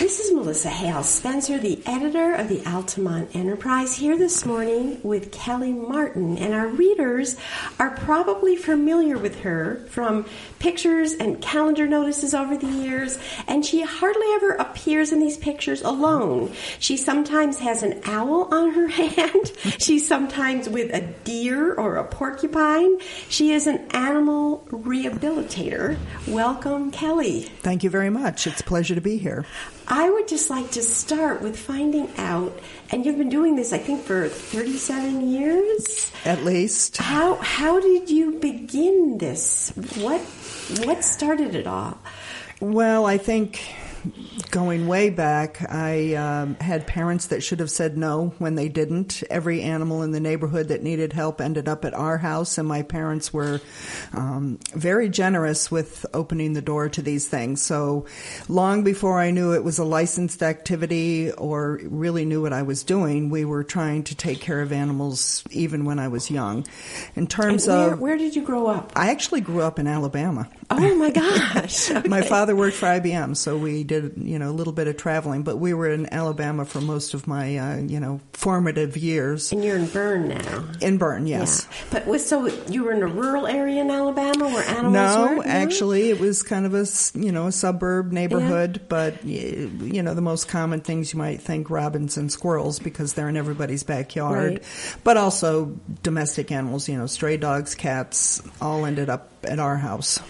This is Melissa Hale Spencer, the editor of the Altamont Enterprise, here this morning with Kelly Martin. And our readers are probably familiar with her from pictures and calendar notices over the years. And she hardly ever appears in these pictures alone. She sometimes has an owl on her hand, she's sometimes with a deer or a porcupine. She is an animal rehabilitator. Welcome, Kelly. Thank you very much. It's a pleasure to be here. I would just like to start with finding out, and you've been doing this, I think, for 37 years? At least. How, how did you begin this? What, what started it all? Well, I think going way back, I um, had parents that should have said no when they didn't. Every animal in the neighborhood that needed help ended up at our house, and my parents were um, very generous with opening the door to these things. So long before I knew it was a licensed activity or really knew what I was doing, we were trying to take care of animals even when I was young. In terms where, of where did you grow up? I actually grew up in Alabama. Oh my gosh! Okay. my father worked for IBM, so we did you know a little bit of traveling. But we were in Alabama for most of my uh, you know formative years. And you're in Berne now. In Berne, yes. Yeah. But was, so you were in a rural area in Alabama where animals no, were? actually, it was kind of a you know a suburb neighborhood. Yeah. But you know the most common things you might think robins and squirrels because they're in everybody's backyard. Right. But also domestic animals, you know, stray dogs, cats, all ended up at our house.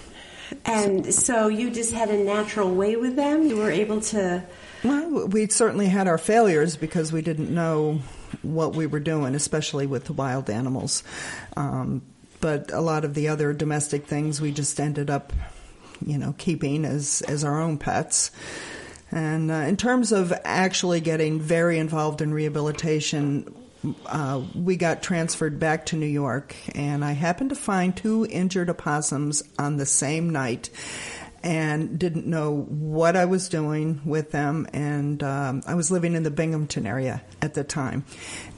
And so you just had a natural way with them? You were able to. Well, we certainly had our failures because we didn't know what we were doing, especially with the wild animals. Um, but a lot of the other domestic things we just ended up, you know, keeping as, as our own pets. And uh, in terms of actually getting very involved in rehabilitation, uh, we got transferred back to New York, and I happened to find two injured opossums on the same night and didn't know what I was doing with them. And um, I was living in the Binghamton area at the time.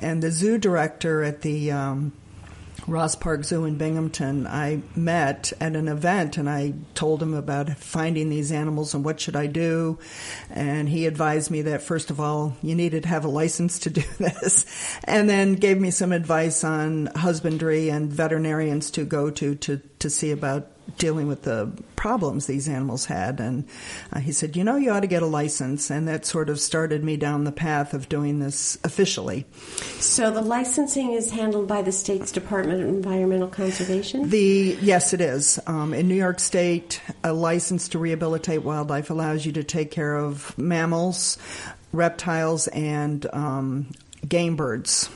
And the zoo director at the um, Ross Park Zoo in Binghamton, I met at an event and I told him about finding these animals and what should I do. And he advised me that first of all, you needed to have a license to do this and then gave me some advice on husbandry and veterinarians to go to to, to see about dealing with the problems these animals had. And uh, he said, You know, you ought to get a license. And that sort of started me down the path of doing this officially. So the licensing is handled by the state's Department of Environmental Conservation? The Yes, it is. Um, in New York State, a license to rehabilitate wildlife allows you to take care of mammals, reptiles, and um, game birds.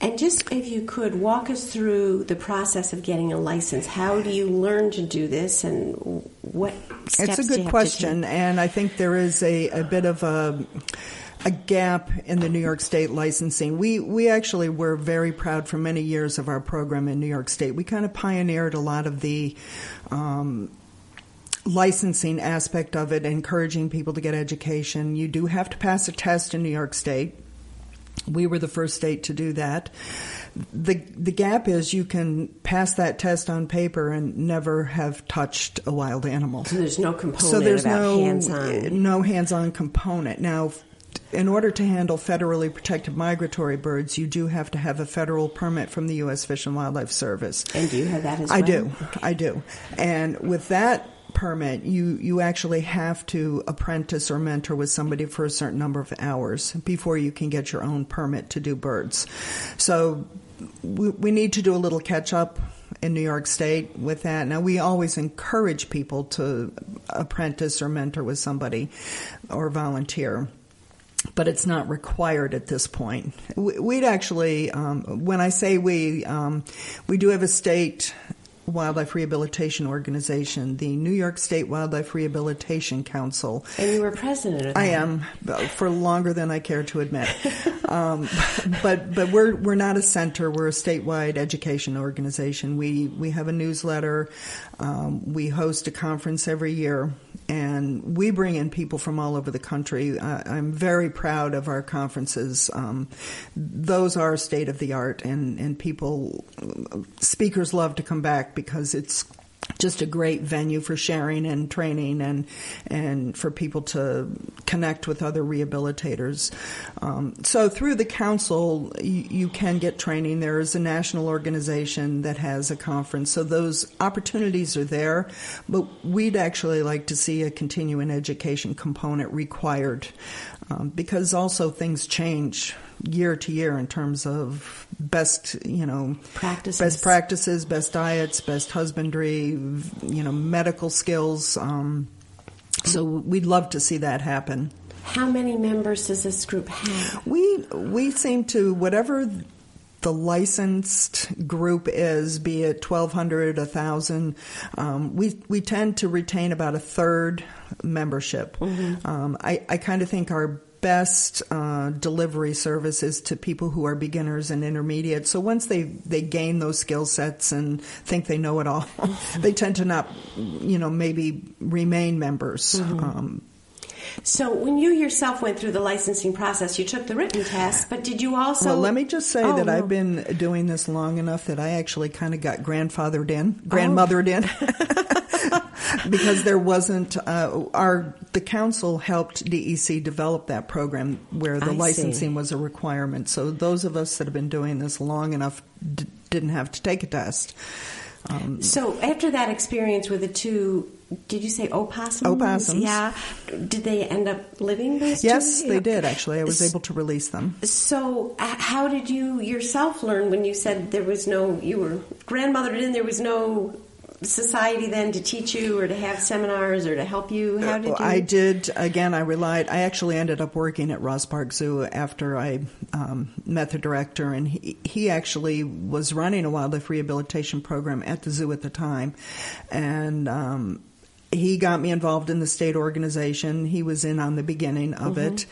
And just if you could walk us through the process of getting a license, how do you learn to do this, and what steps? It's a good question, and I think there is a, a bit of a a gap in the New York State licensing. We we actually were very proud for many years of our program in New York State. We kind of pioneered a lot of the. Um, licensing aspect of it, encouraging people to get education. You do have to pass a test in New York State. We were the first state to do that. The the gap is you can pass that test on paper and never have touched a wild animal. So there's no component so there's no hands-on. no hands-on component. Now in order to handle federally protected migratory birds, you do have to have a federal permit from the U.S. Fish and Wildlife Service. And do you have that as I well? do. I do. And with that permit, you, you actually have to apprentice or mentor with somebody for a certain number of hours before you can get your own permit to do birds. So we, we need to do a little catch up in New York State with that. Now, we always encourage people to apprentice or mentor with somebody or volunteer but it's not required at this point. We'd actually, um, when I say we, um, we do have a state wildlife rehabilitation organization, the New York State Wildlife Rehabilitation Council. And you were president of. I am for longer than I care to admit. um, but but we're we're not a center. We're a statewide education organization. We we have a newsletter. Um, we host a conference every year, and we bring in people from all over the country. Uh, I'm very proud of our conferences. Um, those are state of the art, and and people speakers love to come back because it's just a great venue for sharing and training and and for people to connect with other rehabilitators. Um, so through the council, you, you, can get training. There is a national organization that has a conference, so those opportunities are there. But we'd actually like to see a continuing education component required um, because also things change year to year in terms of best, you know, practices, best practices, best diets, best husbandry, you know, medical skills. Um, so we'd love to see that happen. How many members does this group have? We we seem to whatever the licensed group is, be it 1,200, 1,000, um, we, we tend to retain about a third membership. Mm-hmm. Um, I, I kind of think our best uh, delivery services to people who are beginners and intermediate. So once they they gain those skill sets and think they know it all, they tend to not, you know, maybe remain members. Mm-hmm. Um, so when you yourself went through the licensing process, you took the written test, but did you also? Well, let me just say oh, that no. I've been doing this long enough that I actually kind of got grandfathered in, grandmothered oh. in. because there wasn't uh, our the council helped DEC develop that program where the I licensing see. was a requirement. So those of us that have been doing this long enough d- didn't have to take a test. Um, so after that experience with the two, did you say opossums? Opossums. Yeah. Did they end up living those Yes, two? they did actually. I was able to release them. So how did you yourself learn when you said there was no, you were grandmothered in, there was no society then to teach you or to have seminars or to help you? How did you? I did. Again, I relied. I actually ended up working at Ross Park Zoo after I um, met the director, and he, he actually was running a wildlife rehabilitation program at the zoo at the time, and. Um, he got me involved in the state organization. He was in on the beginning of mm-hmm. it.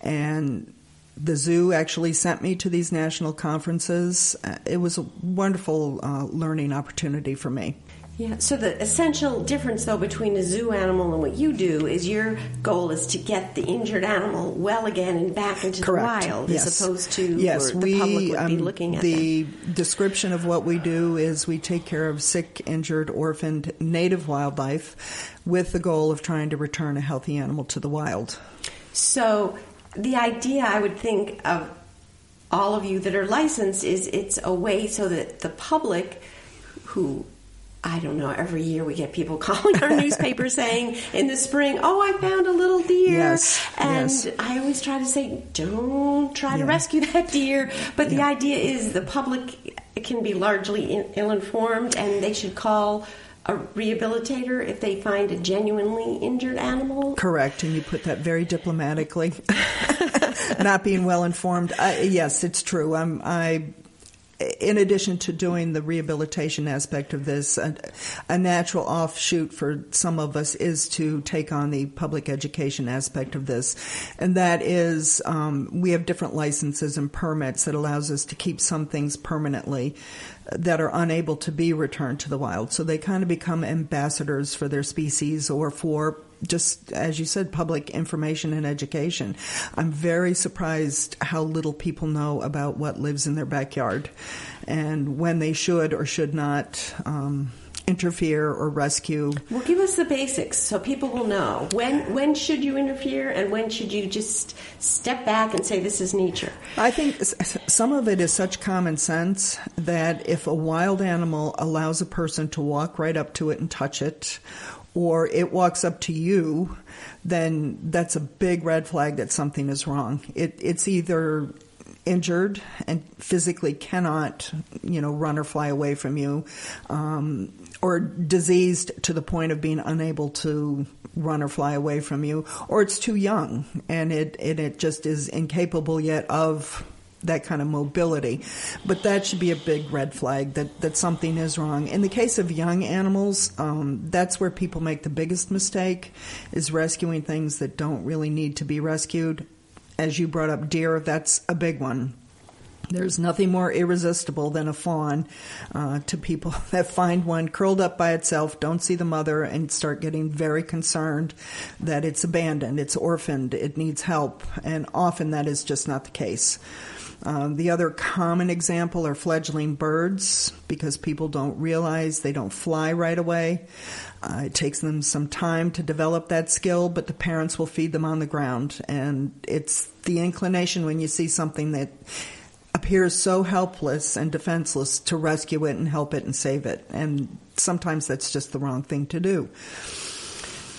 And the zoo actually sent me to these national conferences. It was a wonderful uh, learning opportunity for me. Yeah. So the essential difference, though, between a zoo animal and what you do is your goal is to get the injured animal well again and back into Correct. the wild, yes. as opposed to yes, the we, public would um, be looking at the them. description of what we do is we take care of sick, injured, orphaned native wildlife with the goal of trying to return a healthy animal to the wild. So the idea, I would think, of all of you that are licensed is it's a way so that the public who I don't know, every year we get people calling our newspaper saying in the spring, oh, I found a little deer. Yes, and yes. I always try to say, don't try yeah. to rescue that deer. But yeah. the idea is the public can be largely ill informed and they should call a rehabilitator if they find a genuinely injured animal. Correct, and you put that very diplomatically. Not being well informed. yes, it's true. I'm, I in addition to doing the rehabilitation aspect of this, a, a, natural offshoot for some of us is to take on the public education aspect of this, and that is um, we have different licenses and permits that allows us to keep some things permanently that are unable to be returned to the wild. So they kind of become ambassadors for their species or for just as you said, public information and education. I'm very surprised how little people know about what lives in their backyard and when they should or should not. Um, interfere or rescue. Well, give us the basics so people will know when when should you interfere and when should you just step back and say this is nature. I think some of it is such common sense that if a wild animal allows a person to walk right up to it and touch it or it walks up to you, then that's a big red flag that something is wrong. It, it's either injured and physically cannot, you know, run or fly away from you, um, or diseased to the point of being unable to run or fly away from you, or it's too young and it, and it just is incapable yet of that kind of mobility. But that should be a big red flag that, that something is wrong. In the case of young animals, um, that's where people make the biggest mistake is rescuing things that don't really need to be rescued. As you brought up deer, that's a big one. There's nothing more irresistible than a fawn uh, to people that find one curled up by itself, don't see the mother, and start getting very concerned that it's abandoned, it's orphaned, it needs help, and often that is just not the case. Um, the other common example are fledgling birds because people don't realize they don't fly right away. Uh, it takes them some time to develop that skill, but the parents will feed them on the ground. And it's the inclination when you see something that appears so helpless and defenseless to rescue it and help it and save it. And sometimes that's just the wrong thing to do.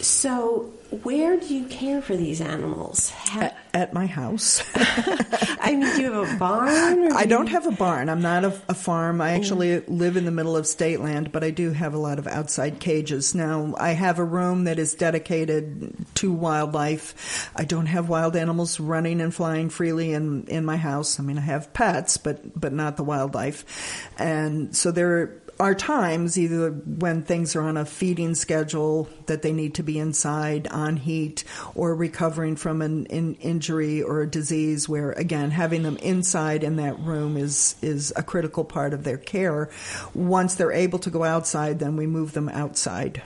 So, where do you care for these animals? At, at my house. I mean, do you have a barn? Do I don't have a barn. I'm not a, a farm. I actually mm. live in the middle of state land, but I do have a lot of outside cages. Now, I have a room that is dedicated to wildlife. I don't have wild animals running and flying freely in, in my house. I mean, I have pets, but, but not the wildlife. And so there are times either when things are on a feeding schedule that they need to be inside on heat or recovering from an in injury or a disease where again having them inside in that room is is a critical part of their care. Once they're able to go outside then we move them outside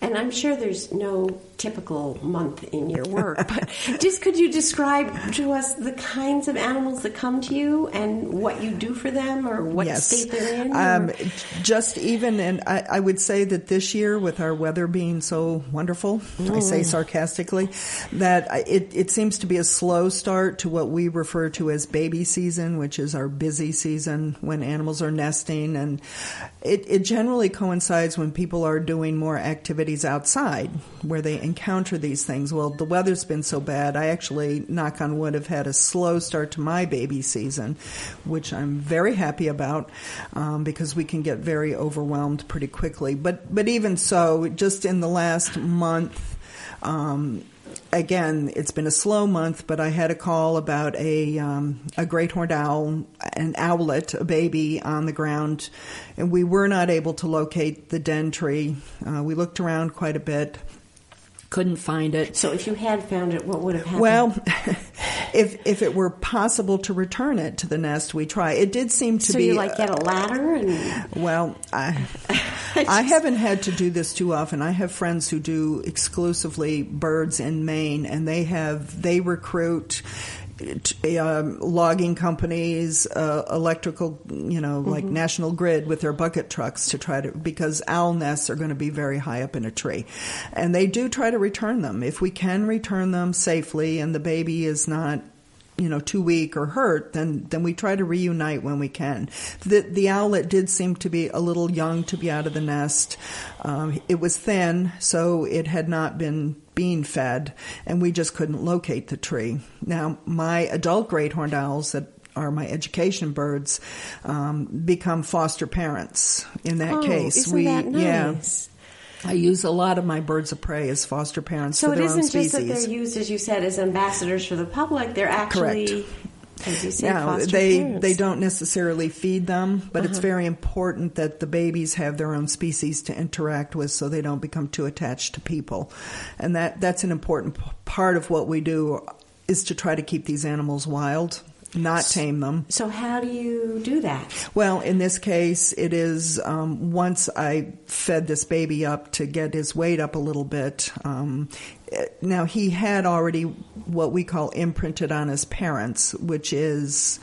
and I'm sure there's no typical month in your work, but just could you describe to us the kinds of animals that come to you and what you do for them or what yes. state they're in? Um, just even, and I, I, would say that this year, with our weather being so wonderful, mm. I say mm. sarcastically, that it, it seems to be a slow start to what we refer to as baby season, which is our busy season when animals are nesting. And it, it generally coincides when people are doing more activities outside where they encounter these things. Well, the weather's been so bad. I actually, knock on wood, have had a slow start to my baby season, which I'm very happy about um, because we can get very overwhelmed pretty quickly. But but even so, just in the last month. Um, again, it's been a slow month, but I had a call about a um, a great horned owl, an owlet, a baby on the ground, and we were not able to locate the den tree. Uh, we looked around quite a bit couldn't find it. So if you had found it, what would have happened? Well, if if it were possible to return it to the nest, we try. It did seem to so be. So you like get a ladder and. Well, I I haven't had to do this too often. I have friends who do exclusively birds in Maine, and they have they recruit um, logging companies, uh, electrical, you know, mm-hmm. like National Grid with their bucket trucks to try to, because owl nests are going to be very high up in a tree. And they do try to return them. If we can return them safely and the baby is not you know too weak or hurt, then then we try to reunite when we can. The the owlet did seem to be a little young to be out of the nest. Um, it was thin, so it had not been being fed, and we just couldn't locate the tree. Now, my adult great horned owls that are my education birds um, become foster parents. In that oh, case, isn't we that nice? yeah. I use a lot of my birds of prey as foster parents. So it isn't just that they're used, as you said, as ambassadors for the public. They're actually Correct. As you say, now, they parents. they don't necessarily feed them, but uh-huh. it's very important that the babies have their own species to interact with, so they don't become too attached to people, and that that's an important part of what we do is to try to keep these animals wild not tame them. So, how do you do that? Well, in this case, it is um, once I fed this baby up to get his weight up a little bit. Um, now, he had already what we call imprinted on his parents, which is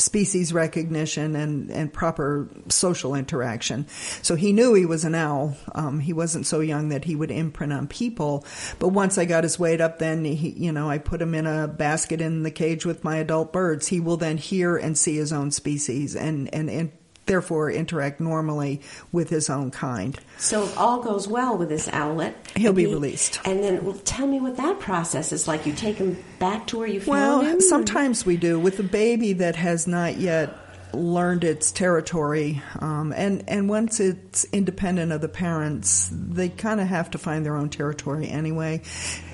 species recognition and, and proper social interaction. So he knew he was an owl. Um, he wasn't so young that he would imprint on people. But once I got his weight up, then he, you know, I put him in a basket in the cage with my adult birds. He will then hear and see his own species and, and, and therefore interact normally with his own kind. So if all goes well with this owlet, he'll be he, released. And then well, tell me what that process is like. You take him back to where you found well, him? Well, sometimes we do. With a baby that has not yet learned its territory, um, and and once it's independent of the parents, they kind of have to find their own territory anyway.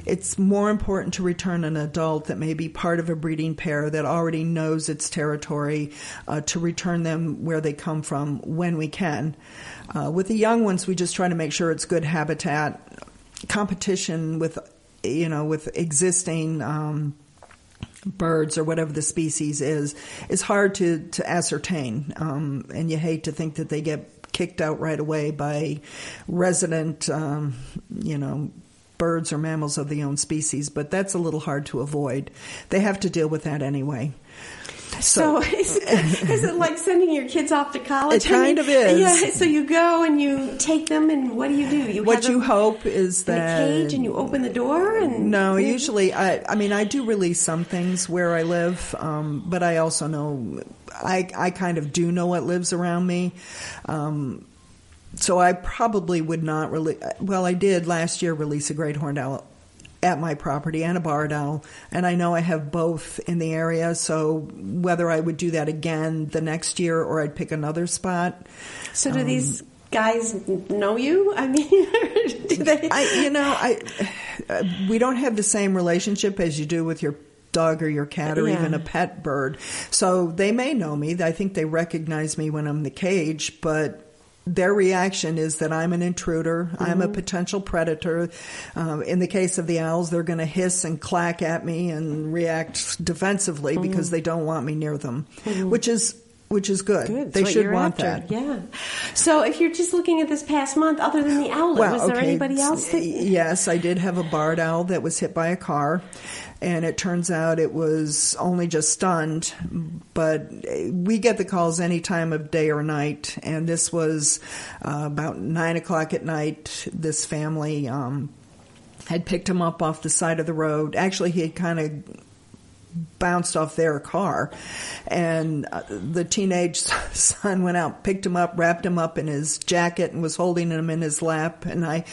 It's more important to return an adult that may be part of a breeding pair that already knows its territory uh, to return them where they come from when we can. Uh, with the young ones, we just try to make sure it's good habitat. Competition with, you know, with existing. Um, birds or whatever the species is is hard to to ascertain, um, and you hate to think that they get kicked out right away by resident, um, you know, birds or mammals of the own species, but that's a little hard to avoid. They have to deal with that anyway. So, so is, it, is, it like sending your kids off to college? It kind I mean, of is. Yeah. So you go and you take them, and what do you do? You what you hope is that in a cage, and you open the door. And no, usually I. I mean, I do release some things where I live, um, but I also know I. I kind of do know what lives around me. Um, so I probably would not really. Well, I did last year release a great horned owl at my property and a barred owl, and I know I have both in the area. So whether I would do that again the next year or I'd pick another spot. So do um, these guys know you? I mean, do they? I, you know, I uh, we don't have the same relationship as you do with your dog or your cat or yeah. even a pet bird. So they may know me. I think they recognize me when I'm in the cage, but their reaction is that I'm an intruder, mm-hmm. I'm a mm-hmm. potential predator. Um, in the case of the owls, they're going to hiss and clack at me and react defensively mm-hmm. because they don't want me near them, mm-hmm. which is which is good. good. They should want after. that. Yeah. So if you're just looking at this past month, other than the owl, well, was okay. there anybody else? That... Yes, I did have a barred owl that was hit by a car and it turns out it was only just stunned. But we get the calls any time of day or night, and this was uh, about nine o'clock at night. This family um, had picked him up off the side of the road. Actually, he had kind of bounced off their car. And uh, the teenage son went out, picked him up, wrapped him up in his jacket, and was holding him in his lap. And I,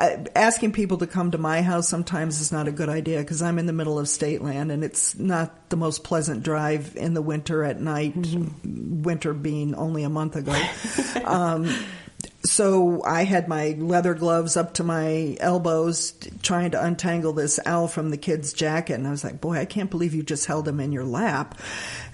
asking people to come to my house sometimes is not a good idea because I'm in the middle of state land and it's not the most pleasant drive in the winter at night, mm-hmm. winter being only a month ago. um, so I had my leather gloves up to my elbows trying to untangle this owl from the kid's jacket. And I was like, boy, I can't believe you just held him in your lap.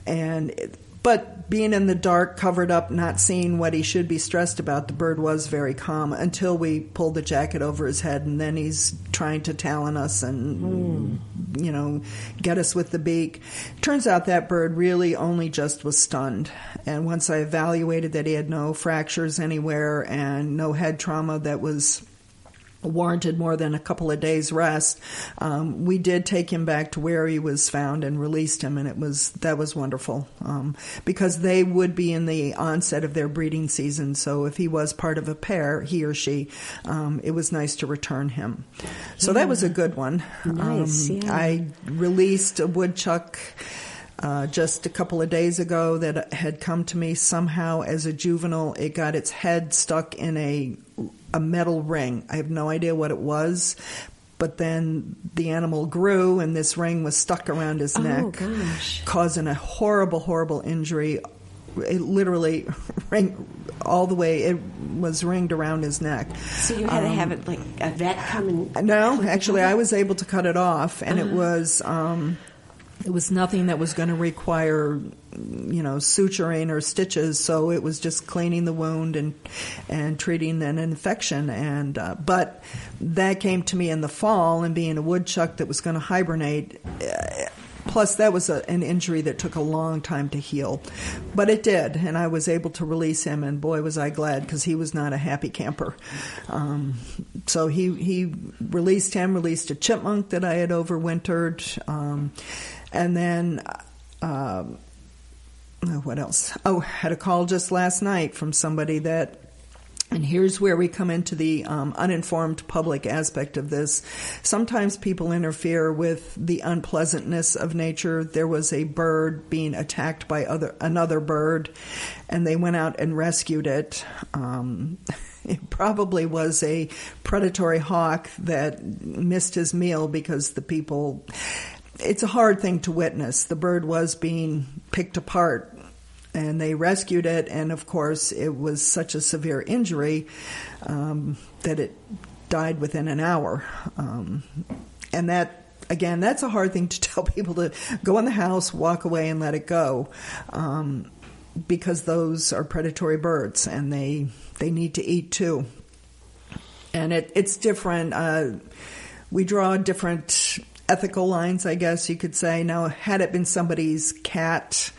And it, but being in the dark, covered up, not seeing what he should be stressed about, the bird was very calm until we pulled the jacket over his head, and then he's trying to talon us and, mm. you know, get us with the beak. Turns out that bird really only just was stunned. And once I evaluated that he had no fractures anywhere and no head trauma that was warranted more than a couple of days rest. Um, we did take him back to where he was found and released him, and it was that was wonderful um, because they would be in the onset of their breeding season. So if he was part of a pair, he or she, um, it was nice to return him. So yeah. that was a good one. Nice. Um, yeah. I released a woodchuck. Uh, just a couple of days ago, that had come to me somehow as a juvenile. It got its head stuck in a a metal ring. I have no idea what it was, but then the animal grew and this ring was stuck around his oh, neck, gosh. causing a horrible, horrible injury. It literally ring all the way. It was ringed around his neck. So you had um, to have it like a vet come and. No, actually, I was able to cut it off, and uh-huh. it was. Um, it was nothing that was going to require you know suturing or stitches so it was just cleaning the wound and and treating an infection and uh, but that came to me in the fall and being a woodchuck that was going to hibernate uh, plus that was a, an injury that took a long time to heal but it did and i was able to release him and boy was i glad because he was not a happy camper um, so he he released him released a chipmunk that i had overwintered um, and then, um, what else? Oh, had a call just last night from somebody that and here's where we come into the um, uninformed public aspect of this. Sometimes people interfere with the unpleasantness of nature. There was a bird being attacked by other another bird, and they went out and rescued it. Um, it probably was a predatory hawk that missed his meal because the people it's a hard thing to witness. The bird was being picked apart and they rescued it, and of course, it was such a severe injury um, that it died within an hour. Um, and that, again, that's a hard thing to tell people to go in the house, walk away, and let it go. Um, because those are predatory birds and they they need to eat too. And it, it's different. Uh, we draw different ethical lines, I guess you could say. Now, had it been somebody's cat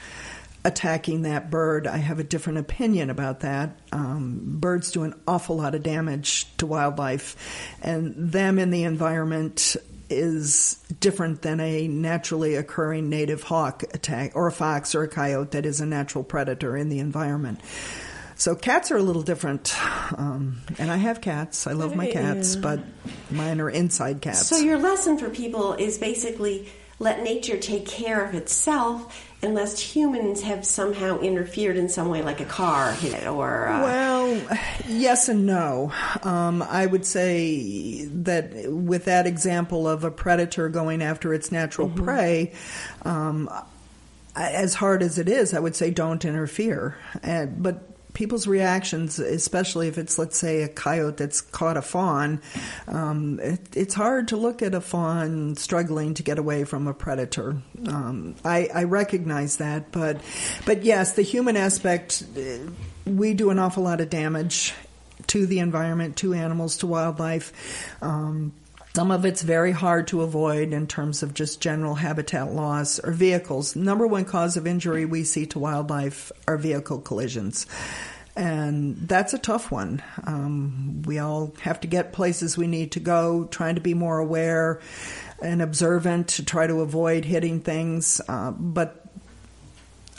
attacking that bird, I have a different opinion about that. Um, birds do an awful lot of damage to wildlife, and them in the environment is different than a naturally occurring native hawk attack or a fox or a coyote that is a natural predator in the environment. So cats are a little different, um, and I have cats. I love my cats, but mine are inside cats. So your lesson for people is basically let nature take care of itself unless humans have somehow interfered in some way, like a car hit or. Uh, Well, yes and no. Um, I would say that with that example of a predator going after its natural prey, um, as hard as it is, I would say don't interfere. But people's reactions, especially if it's, let's say, a coyote that's caught a fawn, um, it, it's hard to look at a fawn struggling to get away from a predator. Um, I, I recognize that, but but yes, the human aspect, uh, we do an awful lot of damage to the environment, to animals, to wildlife. Um, some of it's very hard to avoid in terms of just general habitat loss or vehicles. Number one cause of injury we see to wildlife are vehicle collisions. And that's a tough one. Um, we all have to get places we need to go, trying to be more aware and observant to try to avoid hitting things. Uh, but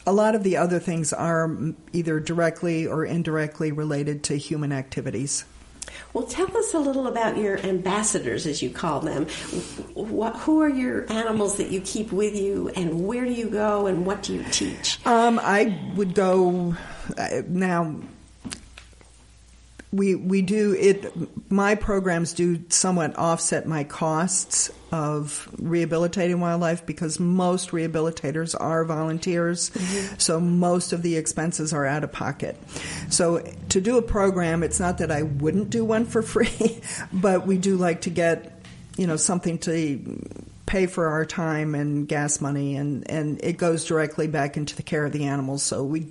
a lot of the other things are either directly or indirectly related to human activities. Well, tell us a little about your ambassadors, as you call them. What, who are your animals that you keep with you, and where do you go, and what do you teach? Um, I would go uh, now. We we do it. My programs do somewhat offset my costs of rehabilitating wildlife because most rehabilitators are volunteers, mm-hmm. so most of the expenses are out of pocket. So to do a program, it's not that I wouldn't do one for free, but we do like to get you know something to pay for our time and gas money and and it goes directly back into the care of the animals so we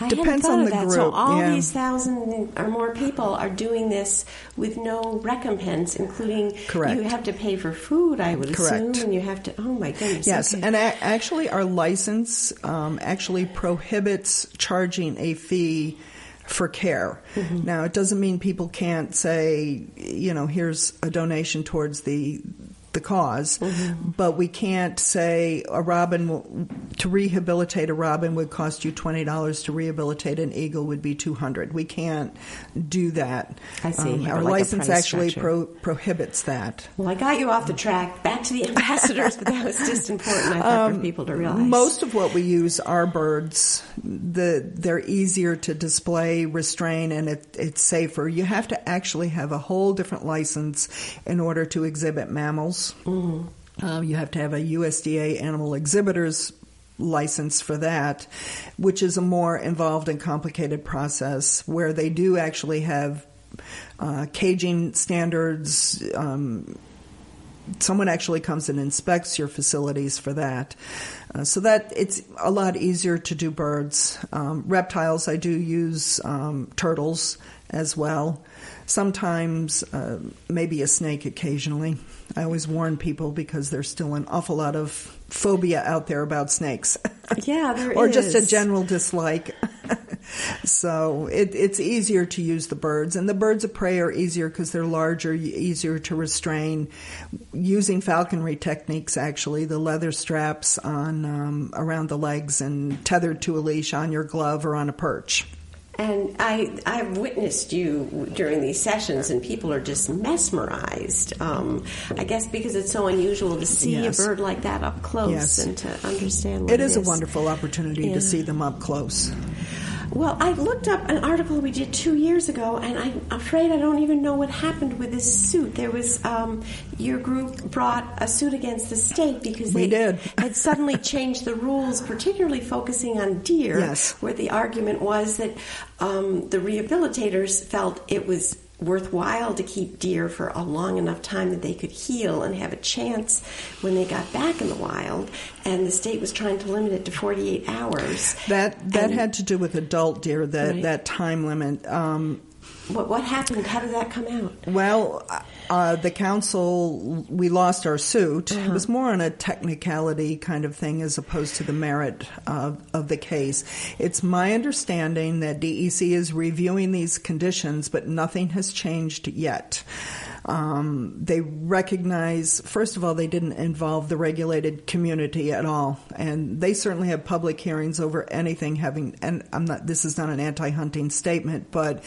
I depends on the that. group So all yeah. these thousand or more people are doing this with no recompense, including Correct. you have to pay for food, I would Correct. assume, and you have to. Oh my goodness! Yes, okay. and a- actually, our license um, actually prohibits charging a fee for care. Mm-hmm. Now, it doesn't mean people can't say, you know, here's a donation towards the the because Mm-hmm. but we can't say a robin will, to rehabilitate a robin would cost you twenty dollars to rehabilitate an eagle would be two hundred. We can't do that. Um, I see. Have our like license actually pro- prohibits that. Well, I got you off the track. Back to the ambassadors, but that was just important, I thought, for people to realize. Um, Most of what we use are birds. The they're easier to display, restrain, and it, it's safer. You have to actually have a whole different license in order to exhibit mammals. Um, you have to have a USDA animal exhibitors license for that, which is a more involved and complicated process where they do actually have uh, caging standards. Um, someone actually comes and inspects your facilities for that. Uh, so that it's a lot easier to do birds. Um, reptiles, I do use um, turtles as well. Sometimes uh, maybe a snake occasionally. I always warn people because there's still an awful lot of phobia out there about snakes. yeah, there or just a general dislike. so it, it's easier to use the birds, and the birds of prey are easier because they're larger, easier to restrain. Using falconry techniques, actually, the leather straps on um, around the legs and tethered to a leash on your glove or on a perch. And I, I've witnessed you during these sessions, and people are just mesmerized. Um, I guess because it's so unusual to see Yes. a bird like that up close Yes. and to understand what It is a wonderful opportunity Yeah. to see them up close. Well, I looked up an article we did two years ago, and I'm afraid I don't even know what happened with this suit. There was um, your group brought a suit against the state because they did. had suddenly changed the rules, particularly focusing on deer. Yes. where the argument was that um, the rehabilitators felt it was worthwhile to keep deer for a long enough time that they could heal and have a chance when they got back in the wild, and the state was trying to limit it to 48 hours. That that And- had to do with adult deer. That Right. that time limit. Um, What, what happened? How did that come out? Well, uh, the council, we lost our suit. Uh-huh. It was more on a technicality kind of thing as opposed to the merit of, of the case. It's my understanding that DEC is reviewing these conditions, but nothing has changed yet. Um, they recognize, first of all, they didn't involve the regulated community at all, and they certainly have public hearings over anything having. And I'm not. This is not an anti-hunting statement, but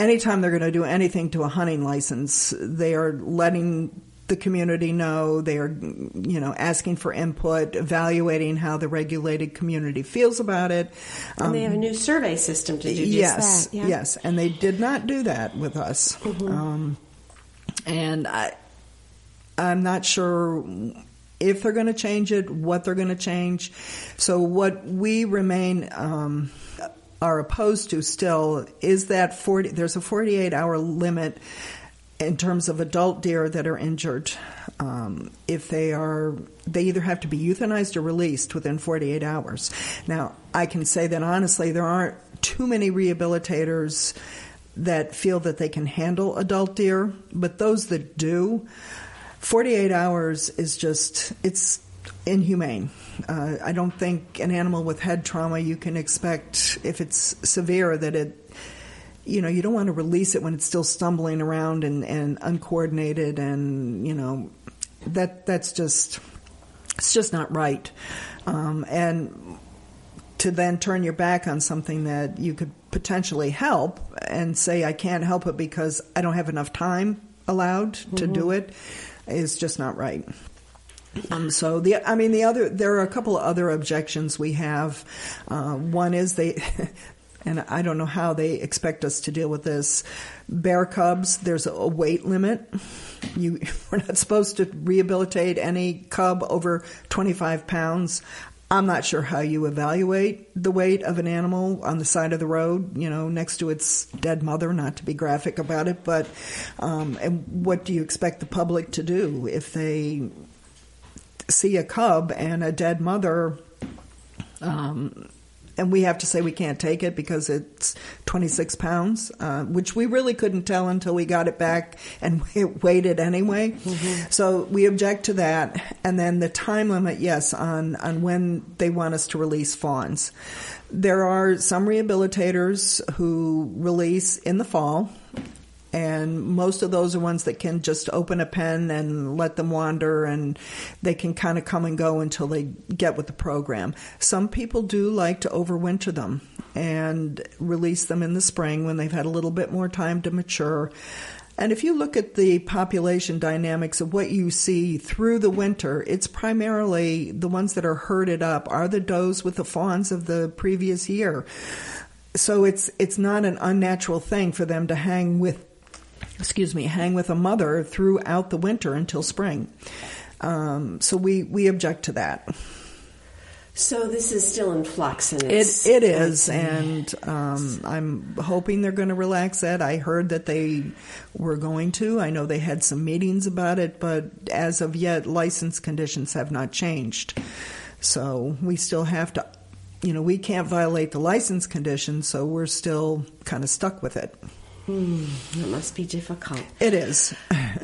anytime they're going to do anything to a hunting license, they are letting the community know. They are, you know, asking for input, evaluating how the regulated community feels about it. And um, they have a new survey system to do yes, that. Yeah. Yes, and they did not do that with us. Mm-hmm. Um, and I, I'm not sure if they're going to change it, what they're going to change. So what we remain um, are opposed to still is that 40. There's a 48 hour limit in terms of adult deer that are injured. Um, if they are, they either have to be euthanized or released within 48 hours. Now, I can say that honestly, there aren't too many rehabilitators that feel that they can handle adult deer, but those that do, 48 hours is just, it's inhumane. Uh, I don't think an animal with head trauma you can expect, if it's severe, that it you know, you don't want to release it when it's still stumbling around and, and uncoordinated and, you know, that that's just it's just not right. Um, and to then turn your back on something that you could potentially help and say I can't help it because I don't have enough time allowed to mm-hmm. do it is just not right. Um, so the, I mean, the other, there are a couple of other objections we have. Uh, one is they, and I don't know how they expect us to deal with this. Bear cubs, there's a weight limit. You, we're not supposed to rehabilitate any cub over 25 pounds. I'm not sure how you evaluate the weight of an animal on the side of the road, you know, next to its dead mother, not to be graphic about it, but um, and what do you expect the public to do if they see a cub and a dead mother? Um, and we have to say we can't take it because it's 26 pounds, uh, which we really couldn't tell until we got it back and it weighed it anyway. Mm-hmm. So we object to that. And then the time limit, yes, on, on when they want us to release fawns. There are some rehabilitators who release in the fall and most of those are ones that can just open a pen and let them wander and they can kind of come and go until they get with the program. Some people do like to overwinter them and release them in the spring when they've had a little bit more time to mature. And if you look at the population dynamics of what you see through the winter, it's primarily the ones that are herded up are the does with the fawns of the previous year. So it's it's not an unnatural thing for them to hang with excuse me, hang with a mother throughout the winter until spring. Um, so we, we object to that. So this is still in flux, and it it is, and um, I'm hoping they're going to relax that. I heard that they were going to. I know they had some meetings about it, but as of yet, license conditions have not changed. So we still have to, you know, we can't violate the license conditions, so we're still kind of stuck with it. Hmm, it must be difficult. It is.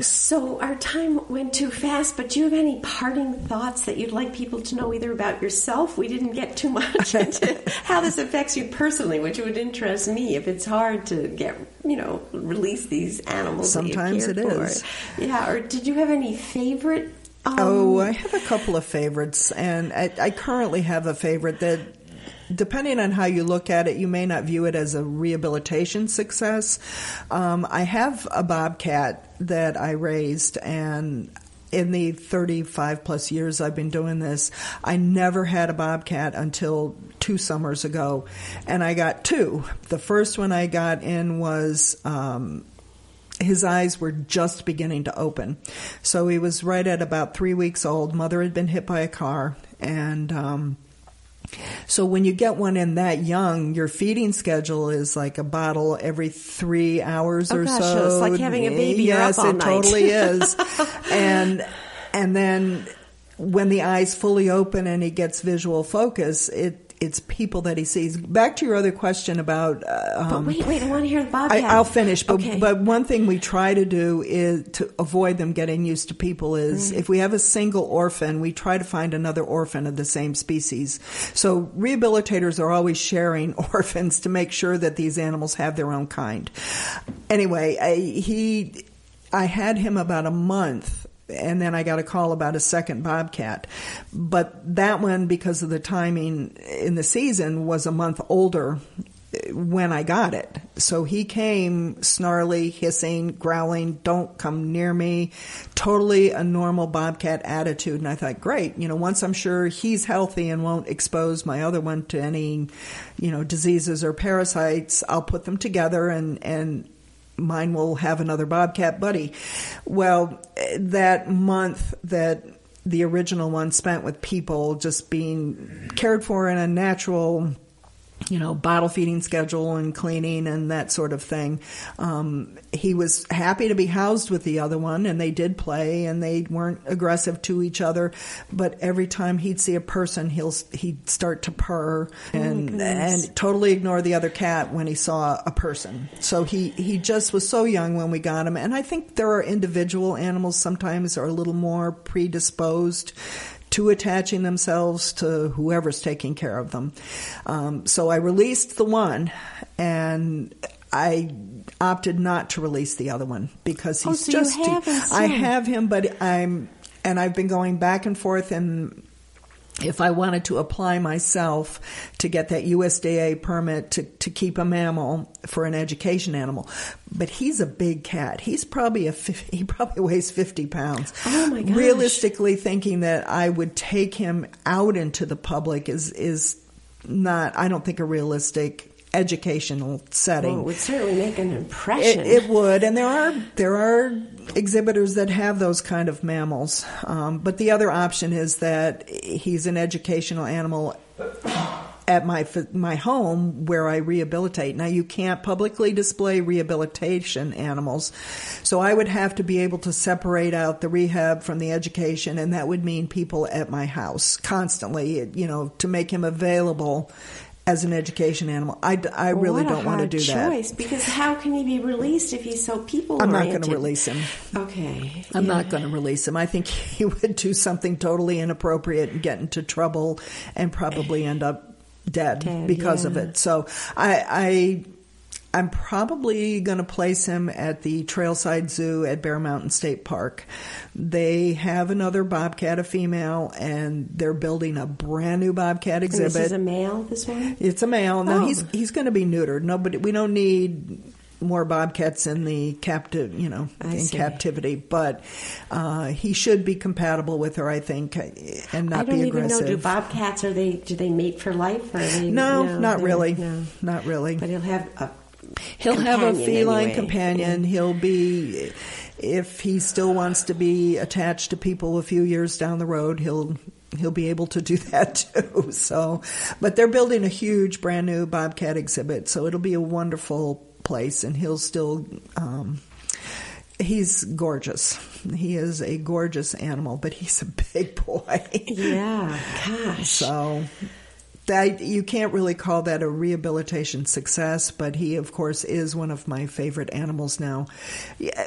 so our time went too fast, but do you have any parting thoughts that you'd like people to know either about yourself? We didn't get too much into how this affects you personally, which would interest me if it's hard to get, you know, release these animals. Sometimes it for. is. Yeah, or did you have any favorite um, oh, I have a couple of favorites, and I, I, currently have a favorite that depending on how you look at it, you may not view it as a rehabilitation success. Um, I have a bobcat that I raised, and in the 35 plus years I've been doing this, I never had a bobcat until two summers ago, and I got two. The first one I got in was. Um, his eyes were just beginning to open. So he was right at about three weeks old. Mother had been hit by a car, and um, so when you get one in that young, your feeding schedule is like a bottle every three hours oh or gosh, so. It's like having a baby. Yes, it night. totally is. and and then when the eyes fully open and he gets visual focus, it it's people that he sees. Back to your other question about. Uh, but um, wait, wait, I want to hear the bobcat. I, will finish, but okay. but one thing we try to do is to avoid them getting used to people. Is Right. if we have a single orphan, we try to find another orphan of the same species. So rehabilitators are always sharing orphans to make sure that these animals have their own kind. Anyway, I, he, I had him about a month. And then I got a call about a second bobcat. But that one, because of the timing in the season, was a month older when I got it. So he came snarly, hissing, growling, don't come near me. Totally a normal bobcat attitude. And I thought, great, you know, once I'm sure he's healthy and won't expose my other one to any, you know, diseases or parasites, I'll put them together and, and mine will have another bobcat buddy. Well, that month that the original one spent with people just being cared for in a natural you know, bottle feeding schedule and cleaning and that sort of thing. Um, he was happy to be housed with the other one, and they did play, and they weren't aggressive to each other. But every time he'd see a person, he'll he'd start to purr and goodness. and totally ignore the other cat when he saw a person. So he he just was so young when we got him, and I think there are individual animals sometimes are a little more predisposed to attaching themselves to whoever's taking care of them. Um, so I released the one, and I opted not to release the other one because Oh, he's so just. too- have him I have him, but I'm, and I've been going back and forth and. If I wanted to apply myself to get that USDA permit to, to keep a mammal for an education animal, but he's a big cat. He's probably a he probably weighs fifty pounds. Oh, my gosh. Realistically, thinking that I would take him out into the public is is not. I don't think a realistic educational setting. Well, it would certainly make an impression. it would, and there are there are exhibitors that have those kind of mammals. Um, but the other option is that he's an educational animal at my my home where I rehabilitate. Now you can't publicly display rehabilitation animals, so I would have to be able to separate out the rehab from the education, and that would mean people at my house constantly. You know, to make him available. As an education animal, I, really what a don't want to do that. choice, Because how can he be released if he's so people I'm not going to release him. Okay. I'm yeah. not going to release him. I think he would do something totally inappropriate and get into trouble and probably end up dead, Dead, because of it. So I, I I'm probably going to place him at the Trailside Zoo at Bear Mountain State Park. They have another bobcat, a female, and they're building a brand new bobcat And exhibit. this is a male, this one? It's a male. No, Oh. he's he's going to be neutered. Nobody. We don't need more bobcats in the captive. You know, I in see. captivity. But uh, he should be compatible with her, I think, and not I don't be even know. aggressive. Do bobcats are they? Do they mate for life? Or they, no, not really. No. Not really. But he'll have a. He'll have a feline anyway. companion. He'll be, if he still wants to be attached to people a few years down the road, he'll he'll be able to do that too. So, but they're building a huge brand new bobcat exhibit, so it'll be a wonderful place, and he'll still. Um, He's gorgeous. He is a gorgeous animal, but he's a big boy. Yeah, gosh. So that you can't really call that a rehabilitation success, but he of course is one of my favorite animals now.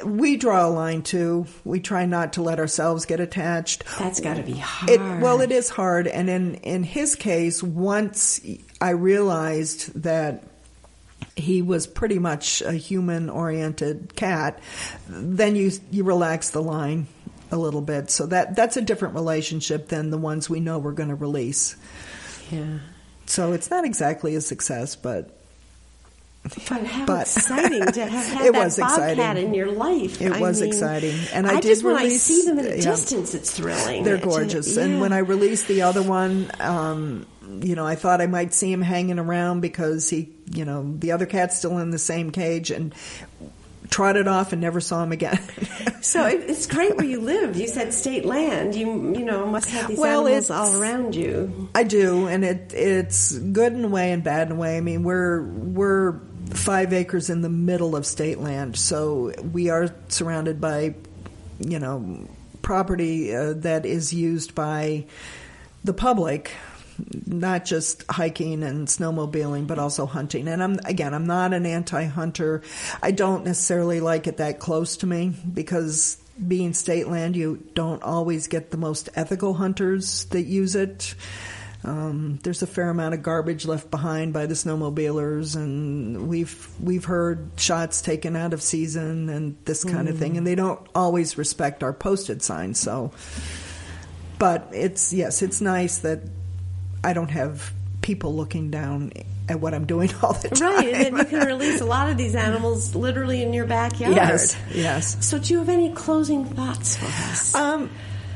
We draw a line too. We try not to let ourselves get attached. That's got to be hard. It, well, it is hard, and in in his case, once I realized that he was pretty much a human oriented cat, then you you relax the line a little bit. So that that's a different relationship than the ones we know we're going to release. Yeah. So it's not exactly a success, but But how But- exciting to have had It that was bobcat exciting. in your life. It I was mean, exciting. And I did just when I release- see them at a yeah. distance, it's thrilling. they're gorgeous. yeah. And when I released the other one, um, you know, I thought I might see him hanging around because he, you know, the other cat's still in the same cage and trotted off and never saw him again. So it, it's great where you live. You said state land. You you know must have these Well, animals all around you. I do, and it it's good in a way and bad in a way. I mean, we're we're five acres in the middle of state land, so we are surrounded by, you know, property uh, that is used by the public not just hiking and snowmobiling, but also hunting. And I'm again, I'm not an anti-hunter. I don't necessarily like it that close to me because being state land, you don't always get the most ethical hunters that use it. Um, there's a fair amount of garbage left behind by the snowmobilers, and we've we've heard shots taken out of season and this kind mm. of thing, and they don't always respect our posted signs. So, but it's yes, it's nice that I don't have people looking down at what I'm doing all the time. Right, and then you can release a lot of these animals literally in your backyard. Yes, yes. So, do you have any closing thoughts for us? Um,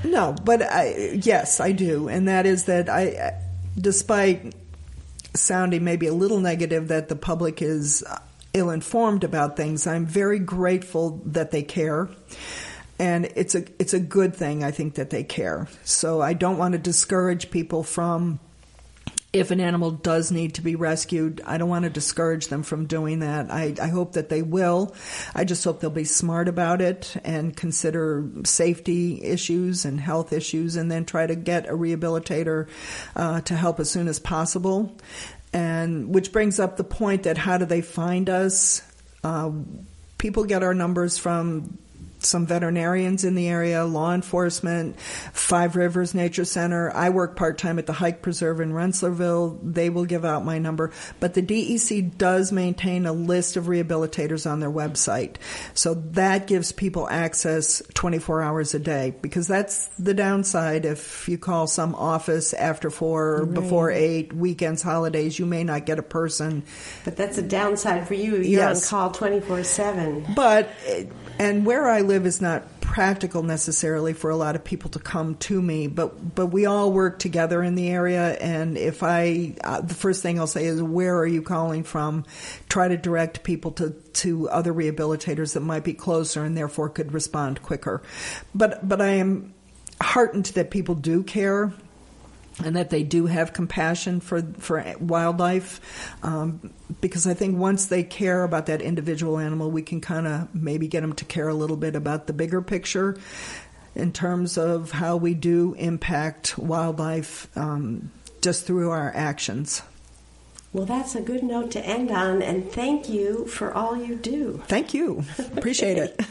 no, but I, yes, I do, and that is that I, despite sounding maybe a little negative that the public is ill informed about things, I'm very grateful that they care. And it's a it's a good thing I think that they care. So I don't want to discourage people from if an animal does need to be rescued, I don't want to discourage them from doing that. I, I, hope that they will. I just hope they'll be smart about it and consider safety issues and health issues and then try to get a rehabilitator uh, to help as soon as possible. And which brings up the point that how do they find us? Uh, people get our numbers from some veterinarians in the area, law enforcement, Five Rivers Nature Center. I work part time at the Huyck Preserve in Rensselaerville. They will give out my number. But the DEC does maintain a list of rehabilitators on their website. So that gives people access 24 hours a day because that's the downside. If you call some office after four or right. before eight, weekends, holidays, you may not get a person. But that's a downside for you. You're yes. on call 24 7. But and where I live is not practical necessarily for a lot of people to come to me, but but we all work together in the area. And if I, uh, the first thing I'll say is, where are you calling from? Try to direct people to to other rehabilitators that might be closer and therefore could respond quicker. But but I am heartened that people do care and that they do have compassion for for wildlife, um, because I think once they care about that individual animal, we can kind of maybe get them to care a little bit about the bigger picture, in terms of how we do impact wildlife um, just through our actions. Well, that's a good note to end on, and thank you for all you do. Thank you. Appreciate it.